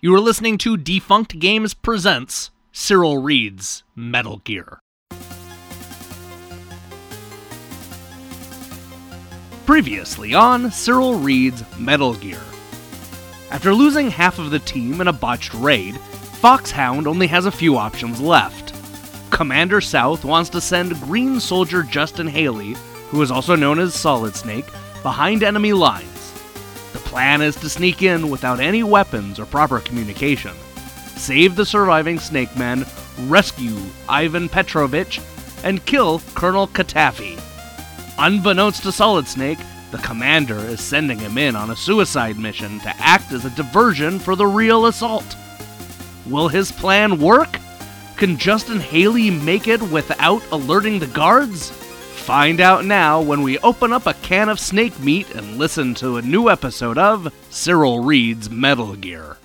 You are listening to Defunct Games Presents Cyril Reads Metal Gear. Previously on Cyril Reads Metal Gear. After losing half of the team in a botched raid, Foxhound only has a few options left. Commander South wants to send Green Soldier Justin Halley, who is also known as Solid Snake, behind enemy lines. Plan is to sneak in without any weapons or proper communication, save the surviving Snake Men, rescue Ivan Petrovich, and kill Colonel Katafi. Unbeknownst to Solid Snake, the commander is sending him in on a suicide mission to act as a diversion for the real assault. Will his plan work? Can Justin Halley make it without alerting the guards? Find out now when we open up a can of snake meat and listen to a new episode of Cyril Reads Metal Gear.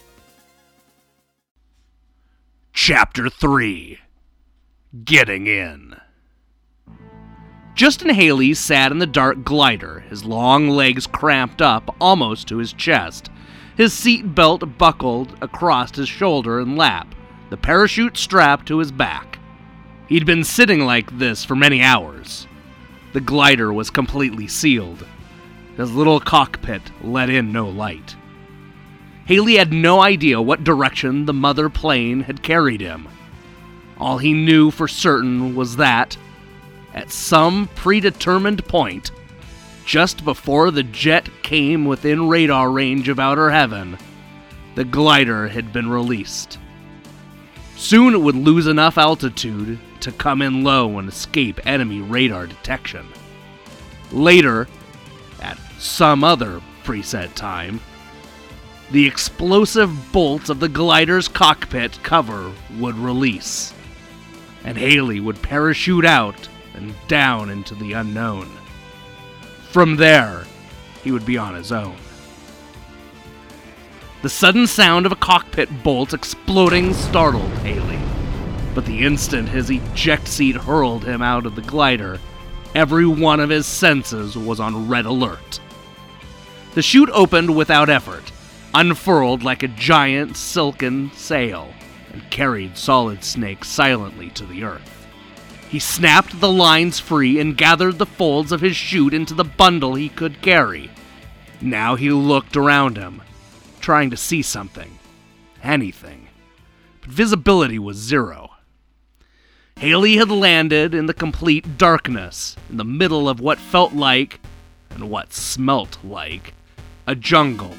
Chapter 3 Getting In. Justin Halley sat in the dark glider, his long legs cramped up almost to his chest, his seat belt buckled across his shoulder and lap, the parachute strapped to his back. He'd been sitting like this for many hours. The glider was completely sealed. His little cockpit let in no light. Halley had no idea what direction the mother plane had carried him. All he knew for certain was that, at some predetermined point, just before the jet came within radar range of outer heaven, the glider had been released. Soon it would lose enough altitude to come in low and escape enemy radar detection. Later, at some other preset time, the explosive bolts of the glider's cockpit cover would release, and Halley would parachute out and down into the unknown. From there, he would be on his own. The sudden sound of a cockpit bolt exploding startled Halley, but the instant his eject seat hurled him out of the glider, every one of his senses was on red alert. The chute opened without effort, unfurled like a giant silken sail, and carried Solid Snake silently to the earth. He snapped the lines free and gathered the folds of his chute into the bundle he could carry. Now he looked around him, trying to see something. Anything. But visibility was zero. Halley had landed in the complete darkness, in the middle of what felt like, and what smelt like, a jungle.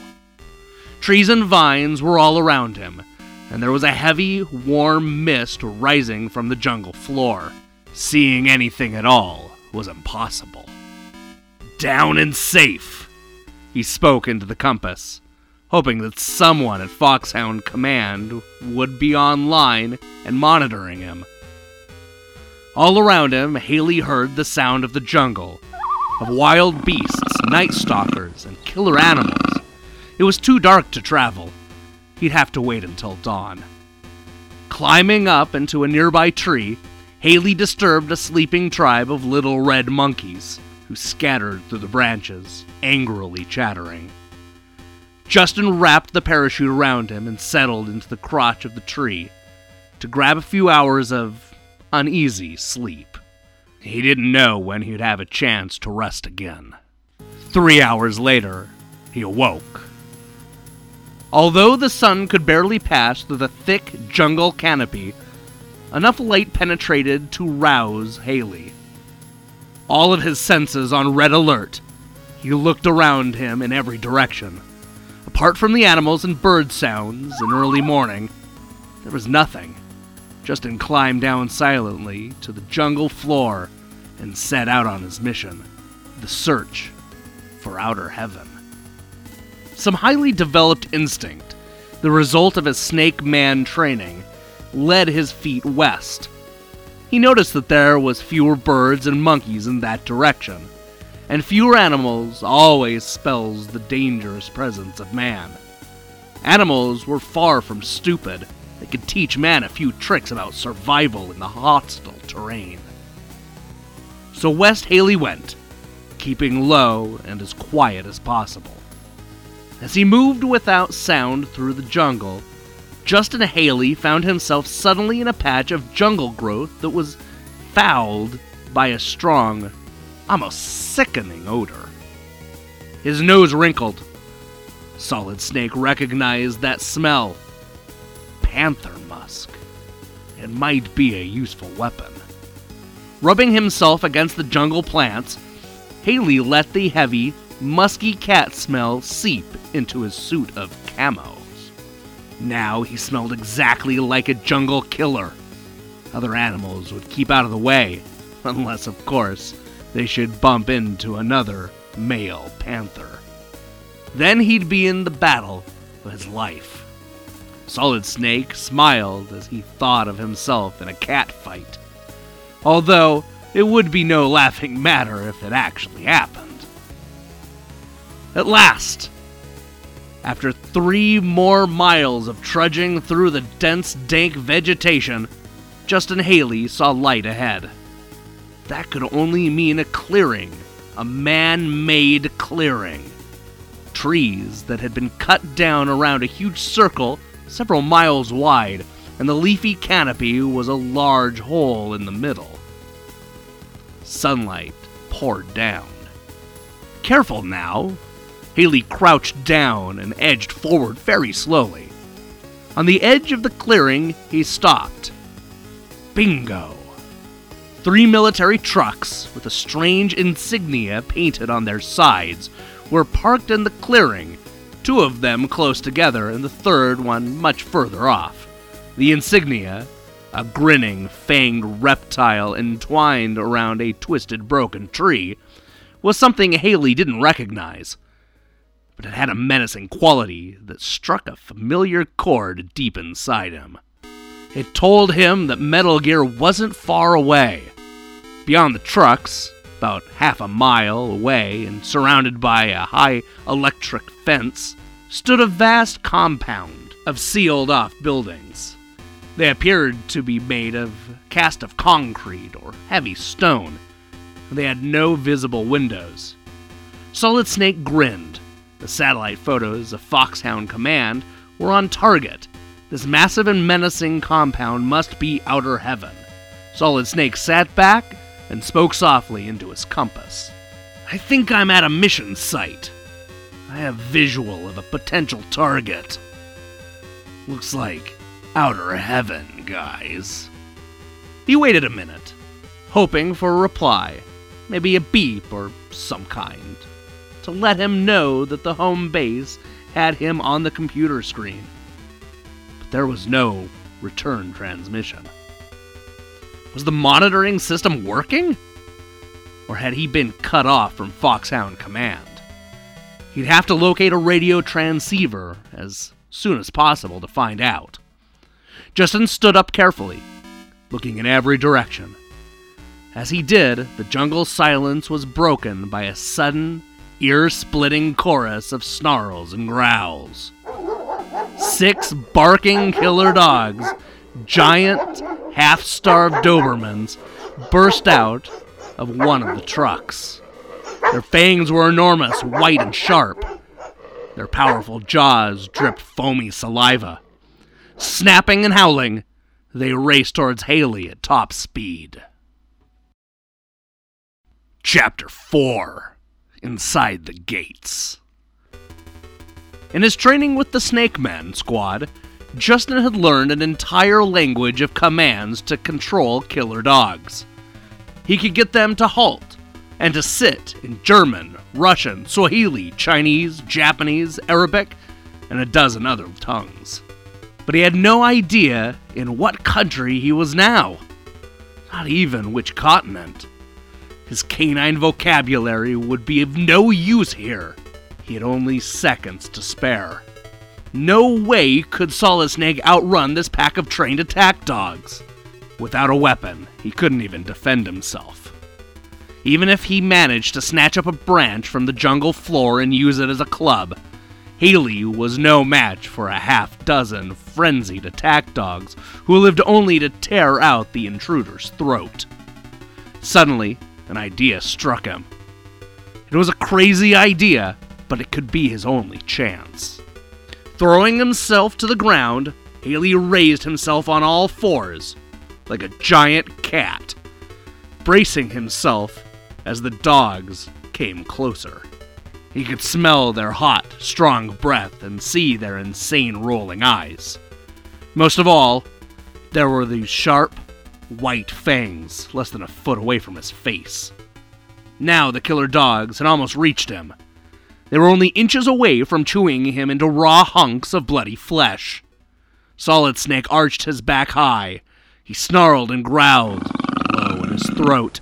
Trees and vines were all around him, and there was a heavy, warm mist rising from the jungle floor. Seeing anything at all was impossible. Down and safe! He spoke into the compass, hoping that someone at Foxhound Command would be online and monitoring him. All around him, Halley heard the sound of the jungle, of wild beasts, night stalkers, and killer animals. It was too dark to travel. He'd have to wait until dawn. Climbing up into a nearby tree, Halley disturbed a sleeping tribe of little red monkeys who scattered through the branches, angrily chattering. Justin wrapped the parachute around him and settled into the crotch of the tree to grab a few hours of uneasy sleep. He didn't know when he'd have a chance to rest again. Three hours later, he awoke. Although the sun could barely pass through the thick jungle canopy, enough light penetrated to rouse Halley. All of his senses on red alert, he looked around him in every direction. Apart from the animals and bird sounds in early morning, there was nothing. Justin climbed down silently to the jungle floor and set out on his mission the search for outer heaven. Some highly developed instinct, the result of his snake man training, led his feet west. He noticed that there was fewer birds and monkeys in that direction, and fewer animals always spells the dangerous presence of man. Animals were far from stupid. They could teach man a few tricks about survival in the hostile terrain. So west Halley went, keeping low and as quiet as possible. As he moved without sound through the jungle, Justin Halley found himself suddenly in a patch of jungle growth that was fouled by a strong, almost sickening odor. His nose wrinkled. Solid Snake recognized that smell. Panther musk. It might be a useful weapon. Rubbing himself against the jungle plants, Halley let the heavy, musky cat smell seep into his suit of camos. Now he smelled exactly like a jungle killer. Other animals would keep out of the way, unless, of course, they should bump into another male panther. Then he'd be in the battle of his life. Solid Snake smiled as he thought of himself in a cat fight. Although, it would be no laughing matter if it actually happened. At last, after three more miles of trudging through the dense, dank vegetation, Justin Halley saw light ahead. That could only mean a clearing, a man made clearing. Trees that had been cut down around a huge circle several miles wide, and the leafy canopy was a large hole in the middle. Sunlight poured down. Careful now! Halley crouched down and edged forward very slowly. On the edge of the clearing, he stopped. Bingo! Three military trucks with a strange insignia painted on their sides were parked in the clearing, two of them close together and the third one much further off. The insignia, a grinning, fanged reptile entwined around a twisted, broken tree, was something Halley didn't recognize. But it had a menacing quality that struck a familiar chord deep inside him. It told him that Metal Gear wasn't far away. Beyond the trucks, about half a mile away and surrounded by a high electric fence, stood a vast compound of sealed off buildings. They appeared to be made of cast of concrete or heavy stone. They had no visible windows. Solid Snake grinned. The satellite photos of Foxhound Command were on target. This massive and menacing compound must be outer heaven. Solid Snake sat back and spoke softly into his compass. I think I'm at a mission site. I have visual of a potential target. Looks like outer heaven, guys. He waited a minute, hoping for a reply, maybe a beep or some kind, to let him know that the home base had him on the computer screen. But there was no return transmission. Was the monitoring system working? Or had he been cut off from Foxhound Command? He'd have to locate a radio transceiver as soon as possible to find out. Justin stood up carefully, looking in every direction. As he did, the jungle silence was broken by a sudden, ear splitting chorus of snarls and growls. Six barking killer dogs, giant, half starved Dobermans, burst out of one of the trucks. Their fangs were enormous, white and sharp. Their powerful jaws dripped foamy saliva. Snapping and howling, they raced towards Halley at top speed. Chapter 4 Inside the Gates. In his training with the Snake Men squad, Justin had learned an entire language of commands to control killer dogs. He could get them to halt and to sit in German, Russian, Swahili, Chinese, Japanese, Arabic, and a dozen other tongues. But he had no idea in what country he was now, not even which continent. His canine vocabulary would be of no use here. He had only seconds to spare. No way could Solid Snake outrun this pack of trained attack dogs. Without a weapon, he couldn't even defend himself. Even if he managed to snatch up a branch from the jungle floor and use it as a club, Halley was no match for a half dozen frenzied attack dogs who lived only to tear out the intruder's throat. Suddenly, an idea struck him. It was a crazy idea, but it could be his only chance. Throwing himself to the ground, Halley raised himself on all fours, like a giant cat, bracing himself as the dogs came closer. He could smell their hot, strong breath and see their insane rolling eyes. Most of all, there were these sharp, white fangs less than a foot away from his face. Now the killer dogs had almost reached him. They were only inches away from chewing him into raw hunks of bloody flesh. Solid Snake arched his back high. He snarled and growled, low in his throat,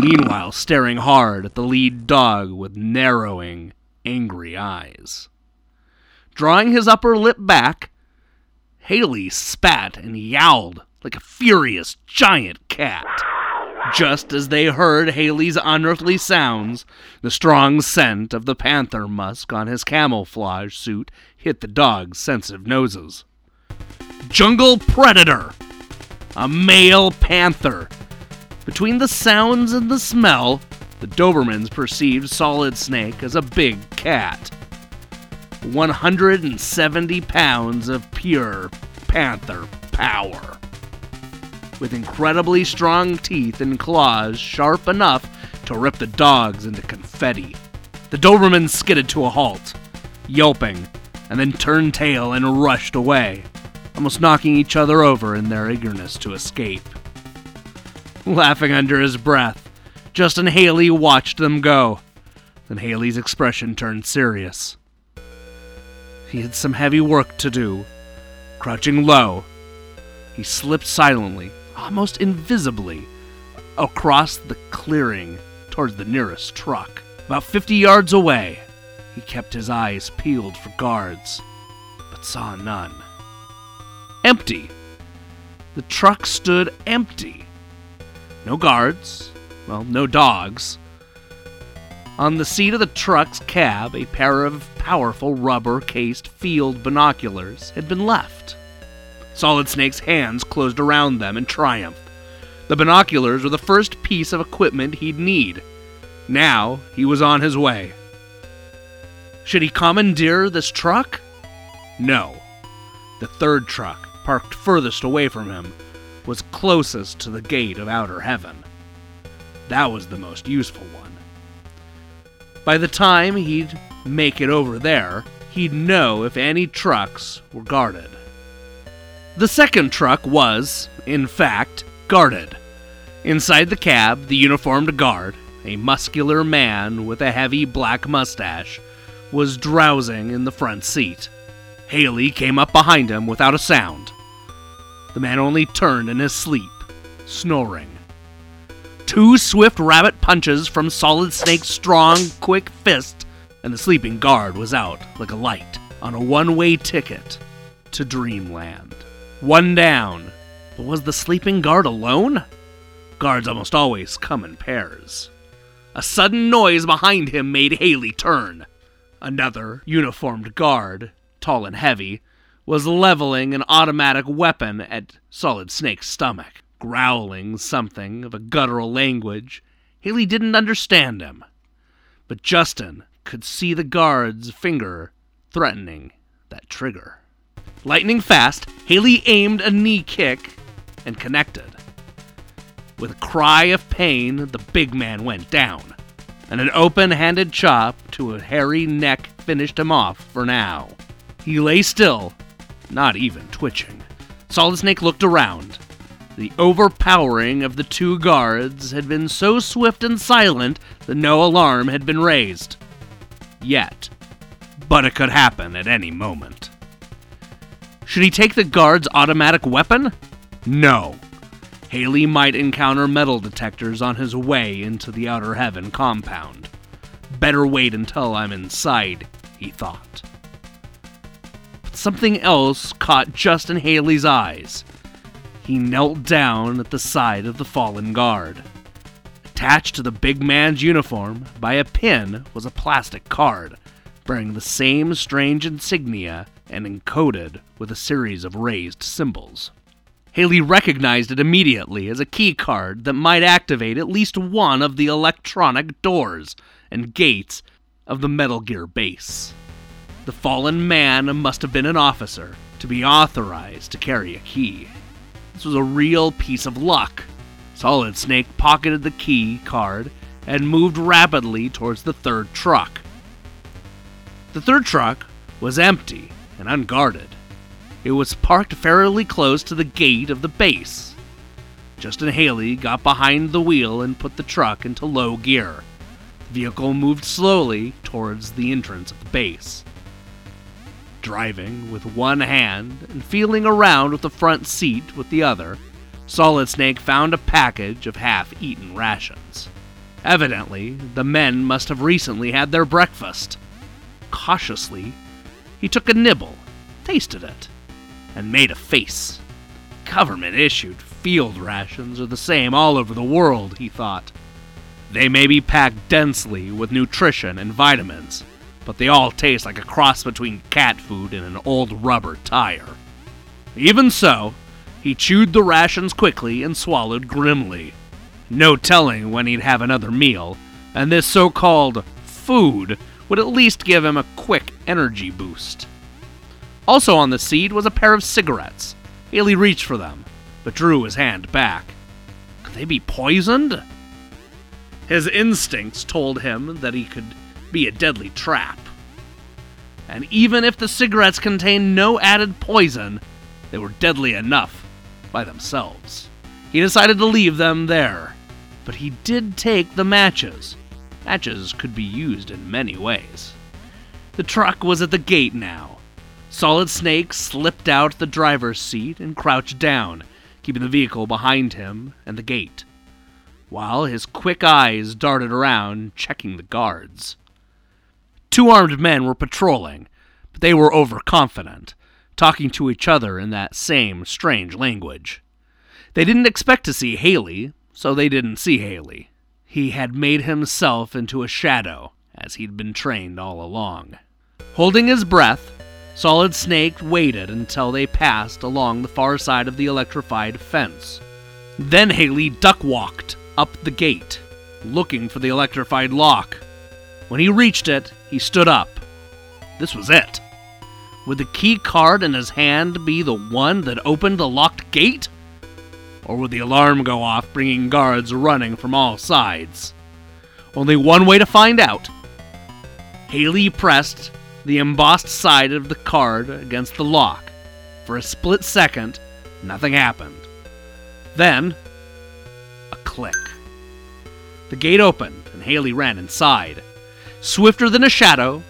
meanwhile staring hard at the lead dog with narrowing, angry eyes. Drawing his upper lip back, Halley spat and yowled like a furious giant cat. Just as they heard Halley's unearthly sounds, the strong scent of the panther musk on his camouflage suit hit the dog's sensitive noses. Jungle Predator! A male panther! Between the sounds and the smell, the Dobermans perceived Solid Snake as a big cat. 170 pounds of pure panther power. With incredibly strong teeth and claws sharp enough to rip the dogs into confetti. The Dobermans skidded to a halt, yelping, and then turned tail and rushed away, almost knocking each other over in their eagerness to escape. Laughing under his breath, Justin Halley watched them go. Then Halley's expression turned serious. He had some heavy work to do. Crouching low, he slipped silently, almost invisibly, across the clearing towards the nearest truck. About 50 yards away, he kept his eyes peeled for guards, but saw none. Empty. The truck stood empty. No guards, well, no dogs. On the seat of the truck's cab, a pair of powerful rubber cased field binoculars had been left. Solid Snake's hands closed around them in triumph. The binoculars were the first piece of equipment he'd need. Now he was on his way. Should he commandeer this truck? No. The third truck, parked furthest away from him, was closest to the gate of outer heaven. That was the most useful one. By the time he'd make it over there, he'd know if any trucks were guarded. The second truck was, in fact, guarded. Inside the cab, the uniformed guard, a muscular man with a heavy black mustache, was drowsing in the front seat. Halley came up behind him without a sound. The man only turned in his sleep, snoring. Two swift rabbit punches from Solid Snake's strong, quick fist, and the sleeping guard was out like a light on a one way ticket to dreamland. One down. But was the sleeping guard alone? Guards almost always come in pairs. A sudden noise behind him made Halley turn. Another uniformed guard, tall and heavy, was leveling an automatic weapon at Solid Snake's stomach, growling something of a guttural language. Halley didn't understand him, but Justin could see the guard's finger threatening that trigger. Lightning fast, Halley aimed a knee kick and connected. With a cry of pain, the big man went down, and an open handed chop to a hairy neck finished him off for now. He lay still, not even twitching. Solid Snake looked around. The overpowering of the two guards had been so swift and silent that no alarm had been raised. Yet. But it could happen at any moment. Should he take the guard's automatic weapon? No. Halley might encounter metal detectors on his way into the Outer Heaven compound. Better wait until I'm inside, he thought. But something else caught Justin Halley's eyes. He knelt down at the side of the fallen guard. Attached to the big man's uniform by a pin was a plastic card bearing the same strange insignia and encoded with a series of raised symbols. Halley recognized it immediately as a key card that might activate at least one of the electronic doors and gates of the Metal Gear base. The fallen man must have been an officer to be authorized to carry a key. This was a real piece of luck. Solid Snake pocketed the key card and moved rapidly towards the third truck. The third truck was empty and unguarded. It was parked fairly close to the gate of the base. Justin Halley got behind the wheel and put the truck into low gear. The vehicle moved slowly towards the entrance of the base. Driving with one hand and feeling around with the front seat with the other, Solid Snake found a package of half eaten rations. Evidently, the men must have recently had their breakfast. Cautiously, he took a nibble, tasted it, and made a face. Government issued field rations are the same all over the world, he thought. They may be packed densely with nutrition and vitamins, but they all taste like a cross between cat food and an old rubber tire. Even so, he chewed the rations quickly and swallowed grimly. No telling when he'd have another meal, and this so called food would at least give him a quick energy boost. Also on the seat was a pair of cigarettes. Halley reached for them, but drew his hand back. Could they be poisoned? His instincts told him that he could be a deadly trap. And even if the cigarettes contained no added poison, they were deadly enough by themselves. He decided to leave them there, but he did take the matches. Matches could be used in many ways. The truck was at the gate now. Solid Snake slipped out the driver's seat and crouched down, keeping the vehicle behind him and the gate, while his quick eyes darted around, checking the guards. Two armed men were patrolling, but they were overconfident, talking to each other in that same strange language. They didn't expect to see Halley, so they didn't see Halley. He had made himself into a shadow, as he'd been trained all along. Holding his breath, Solid Snake waited until they passed along the far side of the electrified fence. Then Halley duck walked up the gate, looking for the electrified lock. When he reached it, he stood up. This was it. Would the key card in his hand be the one that opened the locked gate? Or would the alarm go off, bringing guards running from all sides? Only one way to find out. Halley pressed the embossed side of the card against the lock. For a split second, nothing happened. Then, a click. The gate opened, and Halley ran inside, swifter than a shadow,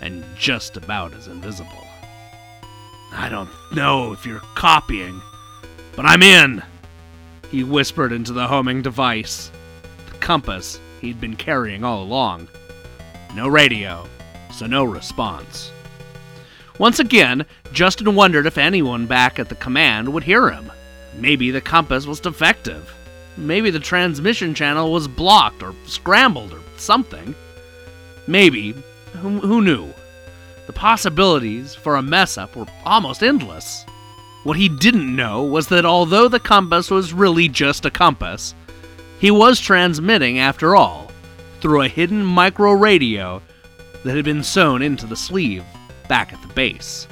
and just about as invisible. I don't know if you're copying, but I'm in, he whispered into the homing device. The compass he'd been carrying all along. No radio, so no response. Once again, Justin wondered if anyone back at the command would hear him. Maybe the compass was defective. Maybe the transmission channel was blocked or scrambled or something. Maybe. Who, who knew? The possibilities for a mess up were almost endless. What he didn't know was that although the compass was really just a compass, he was transmitting, after all, through a hidden micro radio that had been sewn into the sleeve back at the base.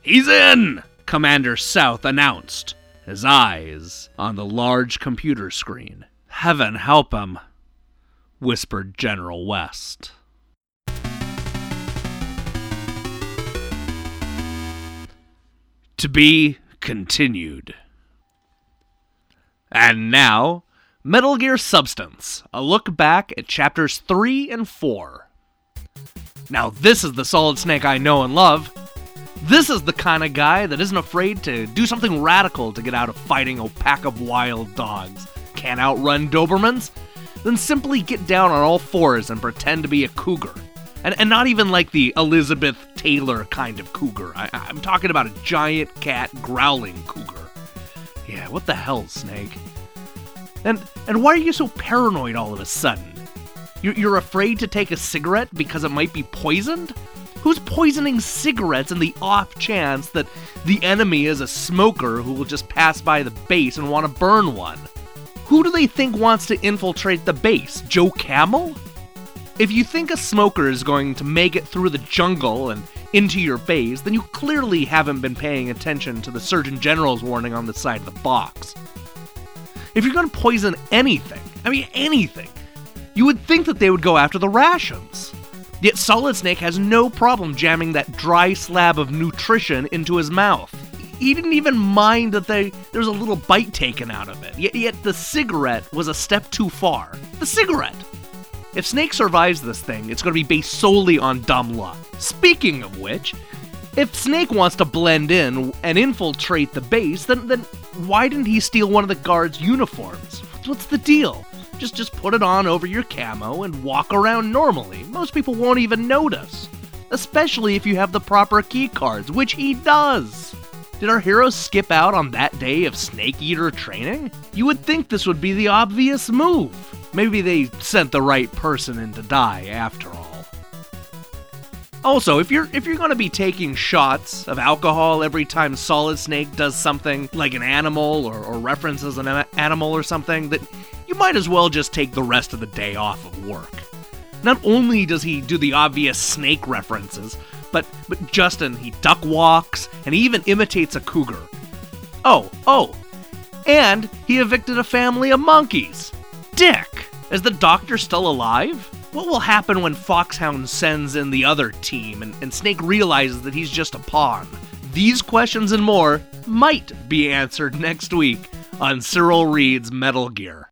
He's in! Commander South announced, his eyes on the large computer screen. Heaven help him, whispered General West. To be continued. And now, Metal Gear Substance, a look back at chapters 3 and 4. Now, this is the Solid Snake I know and love. This is the kind of guy that isn't afraid to do something radical to get out of fighting a pack of wild dogs. Can't outrun Dobermans? Then simply get down on all fours and pretend to be a cougar. And, and not even like the Elizabeth Taylor kind of cougar. I, I'm talking about a giant cat growling cougar. Yeah, what the hell, Snake? And and why are you so paranoid all of a sudden? You're, you're afraid to take a cigarette because it might be poisoned? Who's poisoning cigarettes in the off chance that the enemy is a smoker who will just pass by the base and want to burn one? Who do they think wants to infiltrate the base? Joe Camel? If you think a smoker is going to make it through the jungle and into your base, then you clearly haven't been paying attention to the Surgeon General's warning on the side of the box. If you're gonna poison anything, I mean anything, you would think that they would go after the rations. Yet Solid Snake has no problem jamming that dry slab of nutrition into his mouth. He didn't even mind that they, there was a little bite taken out of it. Yet, yet the cigarette was a step too far. The cigarette! If Snake survives this thing, it's going to be based solely on dumb luck. Speaking of which, if Snake wants to blend in and infiltrate the base, then, then why didn't he steal one of the guards' uniforms? What's the deal? Just just put it on over your camo and walk around normally. Most people won't even notice. Especially if you have the proper key cards, which he does. Did our heroes skip out on that day of Snake Eater training? You would think this would be the obvious move. Maybe they sent the right person in to die after all. Also, if you're if you're gonna be taking shots of alcohol every time Solid Snake does something like an animal or, or references an animal or something, that you might as well just take the rest of the day off of work. Not only does he do the obvious snake references, but but Justin he duck walks and he even imitates a cougar. Oh, oh, and he evicted a family of monkeys. Dick, is the doctor still alive? What will happen when Foxhound sends in the other team and, and Snake realizes that he's just a pawn? These questions and more might be answered next week on Cyril Reads Metal Gear.